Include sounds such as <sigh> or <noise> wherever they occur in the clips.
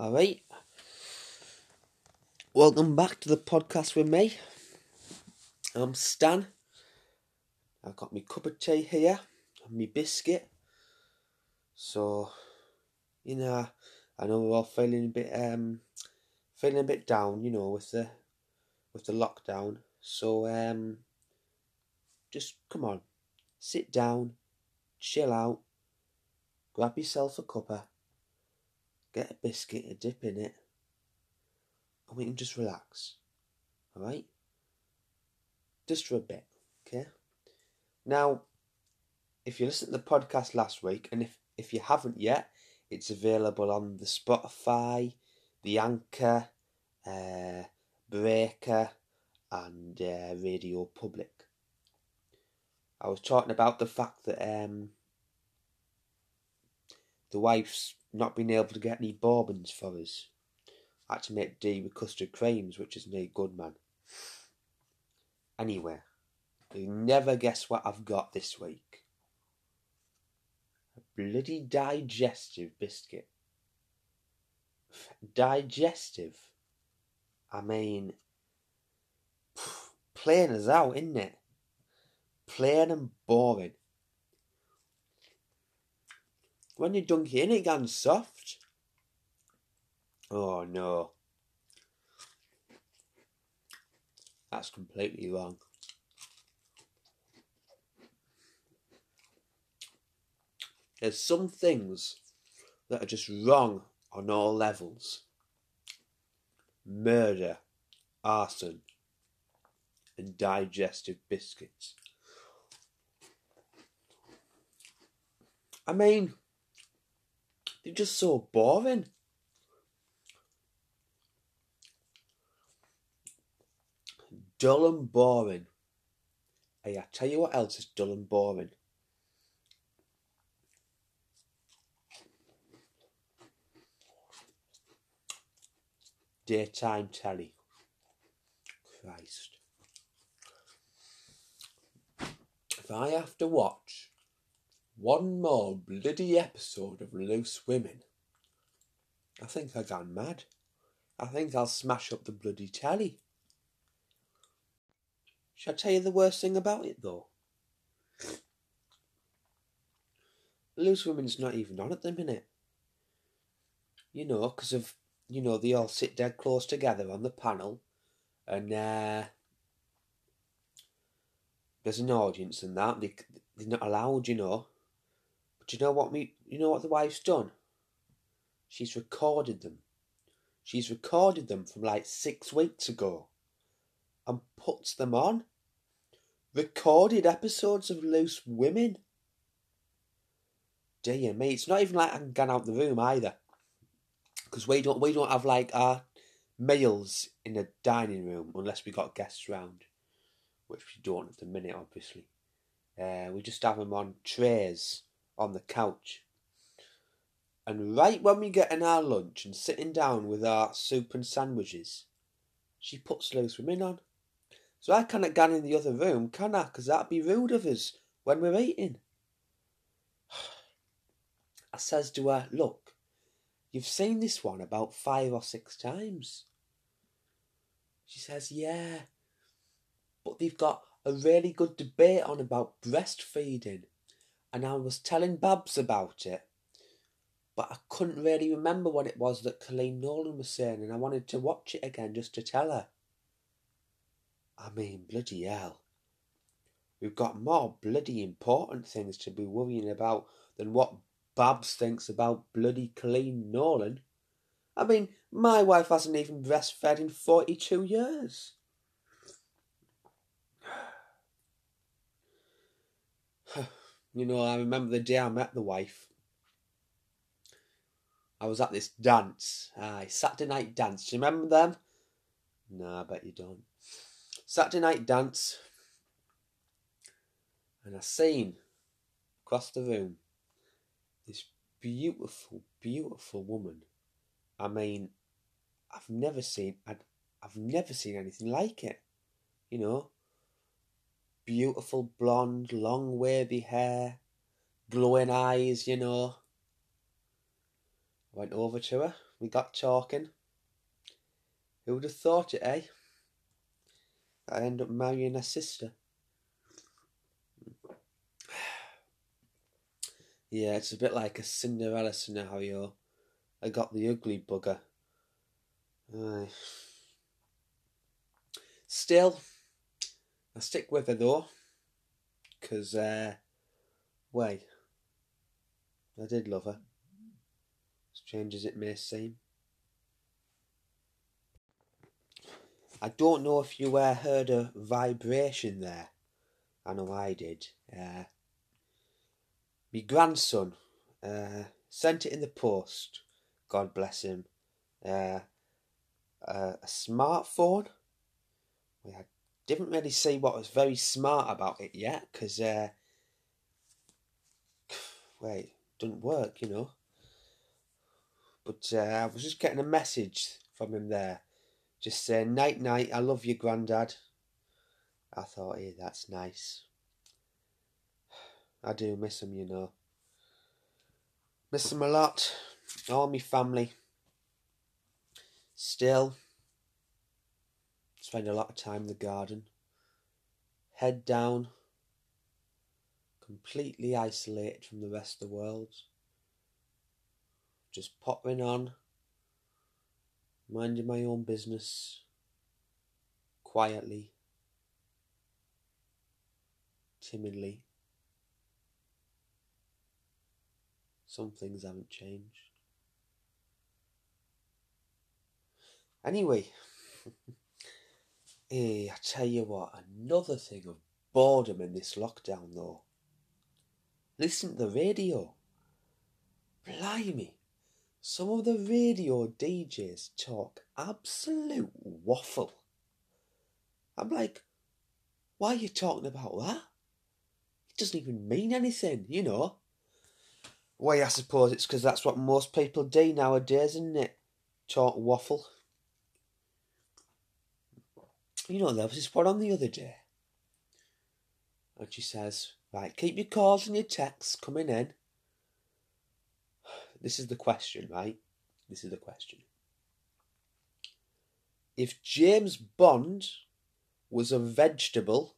All right. Welcome back to the podcast with me. I'm Stan. I've got my cup of tea here and my biscuit. So, you know, I know we're all feeling a bit, um, feeling a bit down, you know, with the, with the lockdown. So, um, just come on, sit down, chill out, grab yourself a cuppa, get a biscuit, a dip in it, and we can just relax. Alright? Just for a bit, okay? Now, if you listened to the podcast last week, and if, if you haven't yet, it's available on the Spotify, the Anchor, uh, Breaker, and uh, Radio Public. I was talking about the fact that um, the wife's not being able to get any bourbons for us. I had to make do with custard creams, which is made good, man. Anyway, you never guess what I've got this week. A bloody digestive biscuit. Digestive. I mean, <sighs> plain as out, isn't it? Plain and boring. When you dunk it in, it gets soft. Oh no. That's completely wrong. There's some things that are just wrong on all levels. Murder, arson, and digestive biscuits. I mean, they're just so boring. Dull and boring. Hey, I tell you what else is dull and boring. Daytime telly. Christ. If I have to watch one more bloody episode of Loose Women, I think I've gone mad. I think I'll smash up the bloody telly. Shall I tell you the worst thing about it though? Loose Women's not even on at the minute. You know, because of, you know, they all sit dead close together on the panel and uh, there's an audience and that. They, they're not allowed, you know. But you know what me? You know what the wife's done? She's recorded them. She's recorded them from like six weeks ago, and puts them on. Recorded episodes of Loose Women. Dear me, it's not even like I can get out the room either, because we don't we don't have like our meals in the dining room unless we got guests round, which we don't at the minute, obviously. Uh, we just have them on trays on the couch. And right when we get in our lunch and sitting down with our soup and sandwiches, she puts Loose Women on. So I cannot get in the other room, can I? Because that'd be rude of us when we're eating. <sighs> I says to her, look, you've seen this one about five or six times. She says, yeah, but they've got a really good debate on about breastfeeding. And I was telling Babs about it, but I couldn't really remember what it was that Coleen Nolan was saying, and I wanted to watch it again just to tell her. I mean, bloody hell. We've got more bloody important things to be worrying about than what Babs thinks about bloody Coleen Nolan. I mean, my wife hasn't even breastfed in 42 years. You know, I remember the day I met the wife. I was at this dance, aye, Saturday night dance. Do you remember them? No, I bet you don't. Saturday night dance, and I seen across the room this beautiful, beautiful woman. I mean, I've never seen, I'd, I've never seen anything like it. You know, beautiful blonde, long wavy hair, glowing eyes. You know. Went over to her, we got talking. Who would have thought it, eh? I end up marrying her sister. <sighs> Yeah, it's a bit like a Cinderella scenario. I got the ugly bugger. Aye. Still, I stick with her though, because, uh, wait, I did love her, strange as it may seem. I don't know if you uh, heard a vibration there. I know I did. Uh, my grandson uh, sent it in the post. God bless him. Uh, uh, a smartphone. I didn't really see what was very smart about it yet, because uh, <sighs> wait, didn't work, you know. But uh, I was just getting a message from him there, just saying night night. I love you, granddad. I thought, hey, that's nice. <sighs> I do miss him, you know. Miss him a lot. All my family. Still, spend a lot of time in the garden. Head down. Completely isolated from the rest of the world. Just popping on. Minding my own business. Quietly. Timidly. Some things haven't changed. Anyway, <laughs> hey, I tell you what, another thing of boredom in this lockdown though. Listen to the radio. Blimey, some of the radio DJs talk absolute waffle. I'm like, why are you talking about that? It doesn't even mean anything, you know. Why, I suppose it's because that's what most people do nowadays, isn't it? Talk waffle. You know, there was this one on the other day. And she says, Right, keep your calls and your texts coming in. This is the question, right? This is the question. If James Bond was a vegetable,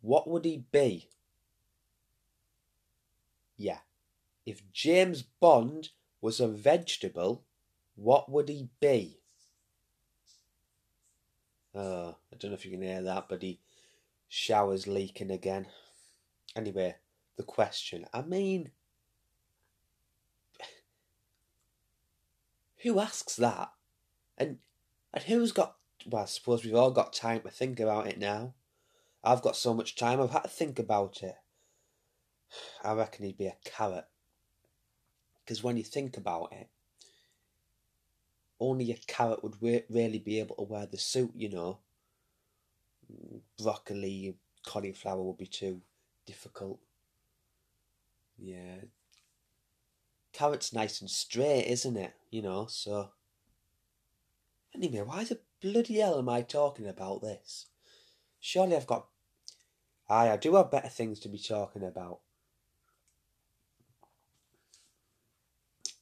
what would he be? Yeah. If James Bond was a vegetable, what would he be? Oh, I don't know if you can hear that, but he showers leaking again. Anyway, the question. I mean, <sighs> who asks that? And and who's got? Well, I suppose we've all got time to think about it now. I've got so much time. I've had to think about it. <sighs> I reckon he'd be a carrot. Because when you think about it, only a carrot would re- really be able to wear the suit, you know. Broccoli, cauliflower would be too difficult. Yeah. Carrot's nice and straight, isn't it? You know, so. Anyway, why the bloody hell am I talking about this? Surely I've got. Aye, I do have better things to be talking about.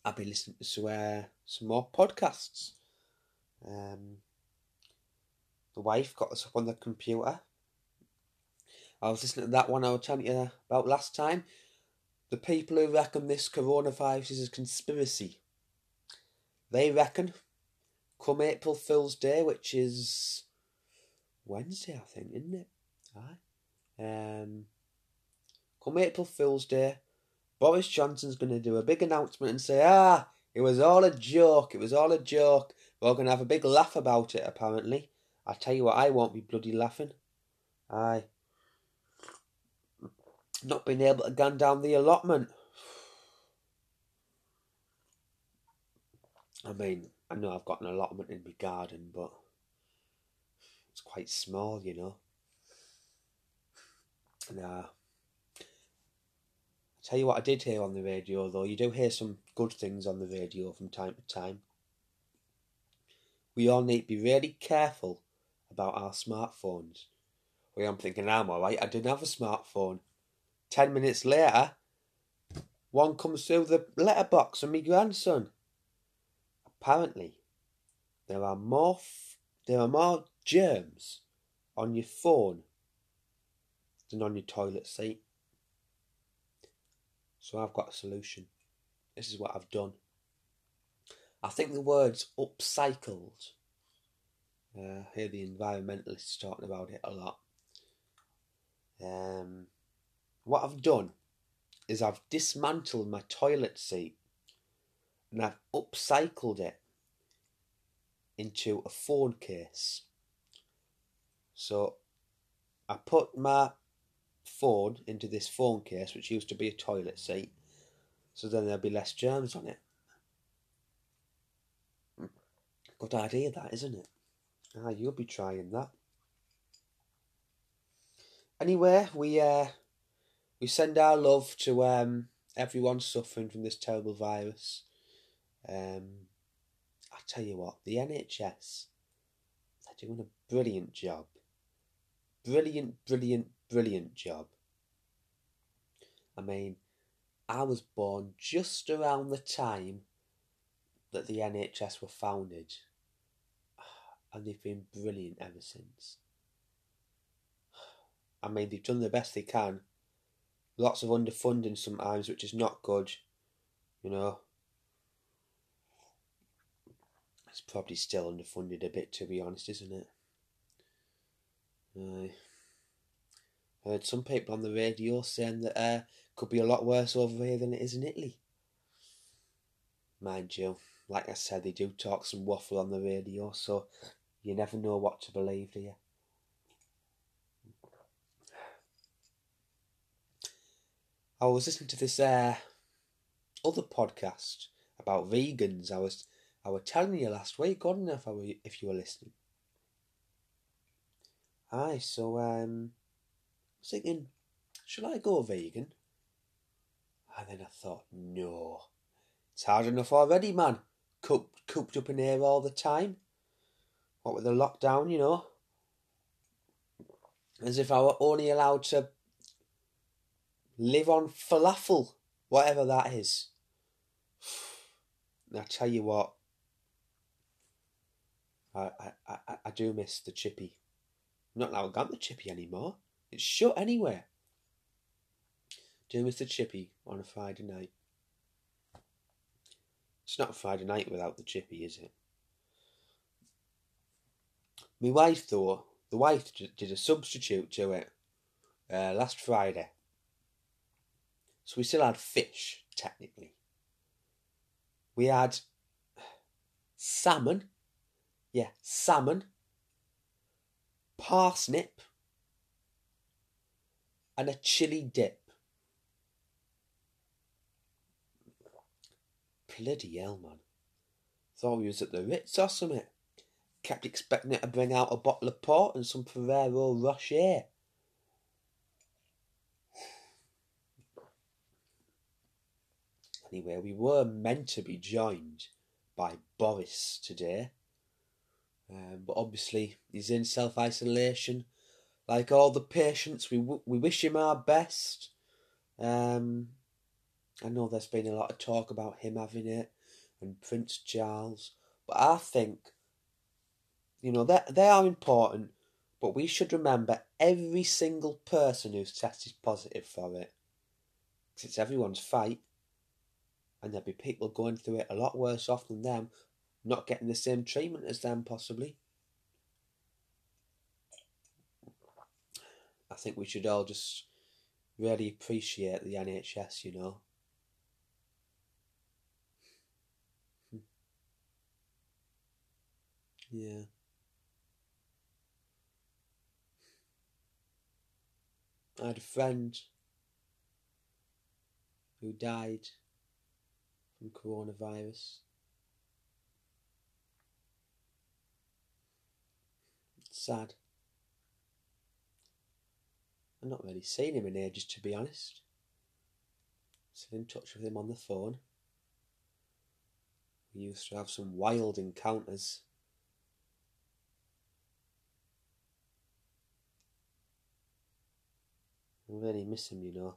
I'll be listening to uh, some more podcasts. Um, the wife got us up on the computer. I was listening to that one I was telling you about last time. The people who reckon this coronavirus is a conspiracy. They reckon come April Fool's Day, which is Wednesday, I think, isn't it? Aye. Um, come April Fool's Day, Boris Johnson's going to do a big announcement and say, ah, it was all a joke, it was all a joke. We're all going to have a big laugh about it, apparently. I tell you what, I won't be bloody laughing. Aye. Not being able to gun down the allotment. <sighs> I mean, I know I've got an allotment in my garden, but it's quite small, you know. Nah. Tell you what I did hear on the radio though, you do hear some good things on the radio from time to time. We all need to be really careful about our smartphones. Well, I'm thinking, I'm alright, I didn't have a smartphone. Ten minutes later, one comes through the letterbox from my grandson. Apparently there are more f- there are more germs on your phone than on your toilet seat. So I've got a solution. This is what I've done. I think the word's upcycled. Uh, I hear the environmentalists talking about it a lot. Um, what I've done is I've dismantled my toilet seat and I've upcycled it into a phone case. So I put my phone into this phone case, which used to be a toilet seat, so then there'll be less germs on it. Good idea, that isn't it? Ah, you'll be trying that. Anyway, we uh, we send our love to um, everyone suffering from this terrible virus. Um, I tell you what, the NHS, they're doing a brilliant job. Brilliant, brilliant, brilliant job. I mean, I was born just around the time that the NHS were founded, and they've been brilliant ever since. I mean, they've done the best they can. Lots of underfunding sometimes, which is not good, you know. It's probably still underfunded a bit, to be honest, isn't it? I heard some people on the radio saying that uh, could be a lot worse over here than it is in Italy. Mind you, like I said, they do talk some waffle on the radio, so you never know what to believe, do you? I was listening to this uh, other podcast about vegans. I was I was telling you last week, wasn't if I were, if you were listening. Aye, so um, was thinking, should I go vegan? And then I thought, no, it's hard enough already, man. Cooped, cooped up in here all the time. What with the lockdown, you know. As if I were only allowed to live on falafel, whatever that is. And <sighs> I tell you what, I, I, I, I do miss the chippy. Not now I've got the chippy anymore. It's shut anywhere. Do miss the chippy on a Friday night. It's not a Friday night without the chippy, is it? My wife, thought, the wife did a substitute to it uh, last Friday. So we still had fish, technically. We had salmon. Yeah, salmon. Parsnip. And a chili dip. Bloody hell, man. Thought we was at the Ritz or something. Kept expecting it to bring out a bottle of port and some Ferrero Rocher. Anyway, we were meant to be joined by Boris today. Um, but obviously, he's in self isolation. Like all the patients, we, w- we wish him our best. Um, I know there's been a lot of talk about him having it and Prince Charles, but I think, you know, they, they are important, but we should remember every single person who's tested positive for it. Because it's everyone's fight, and there'll be people going through it a lot worse off than them, not getting the same treatment as them, possibly. I think we should all just really appreciate the NHS, you know. Hmm. Yeah. I had a friend who died from coronavirus. It's sad. I've not really seen him in ages, to be honest. Still in touch with him on the phone. We used to have some wild encounters. I really miss him, you know.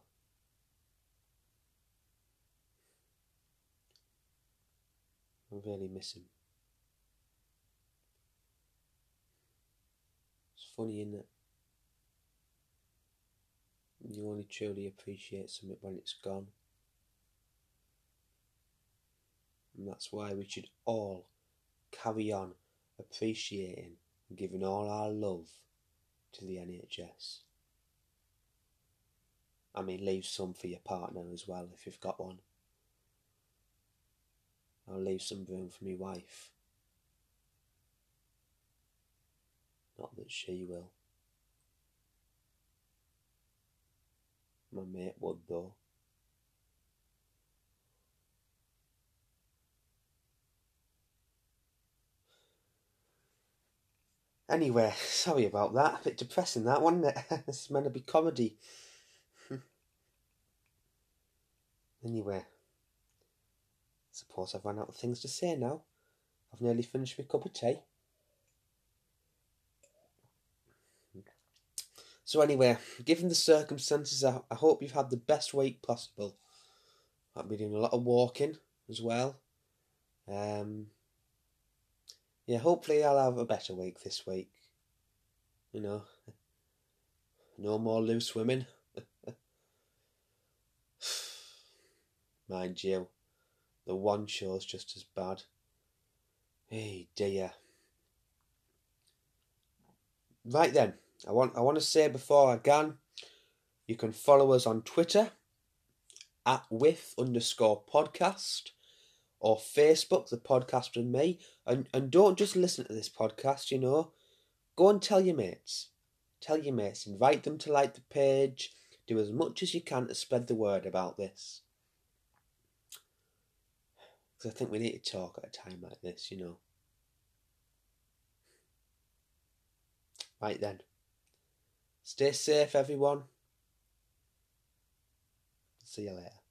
I really miss him. It's funny, isn't it? You only truly appreciate something when it's gone. And that's why we should all carry on appreciating and giving all our love to the NHS. I mean, leave some for your partner as well if you've got one. I'll leave some room for my wife. Not that she will. My mate would though. Anyway, sorry about that. A bit depressing that, wasn't it? <laughs> this is meant to be comedy. <laughs> anyway, suppose I've run out of things to say now. I've nearly finished my cup of tea. So anyway, given the circumstances, I, I hope you've had the best week possible. I've been doing a lot of walking as well. Um, yeah, hopefully I'll have a better week this week. You know, no more loose women. <laughs> Mind you, the one show's just as bad. Hey dear. Right then, I want I want to say before I go, you can follow us on Twitter at with underscore podcast or Facebook, the podcast with me. And, and don't just listen to this podcast, you know. Go and tell your mates. Tell your mates. Invite them to like the page. Do as much as you can to spread the word about this. Because I think we need to talk at a time like this, you know. Right then. Stay safe, everyone. See you later.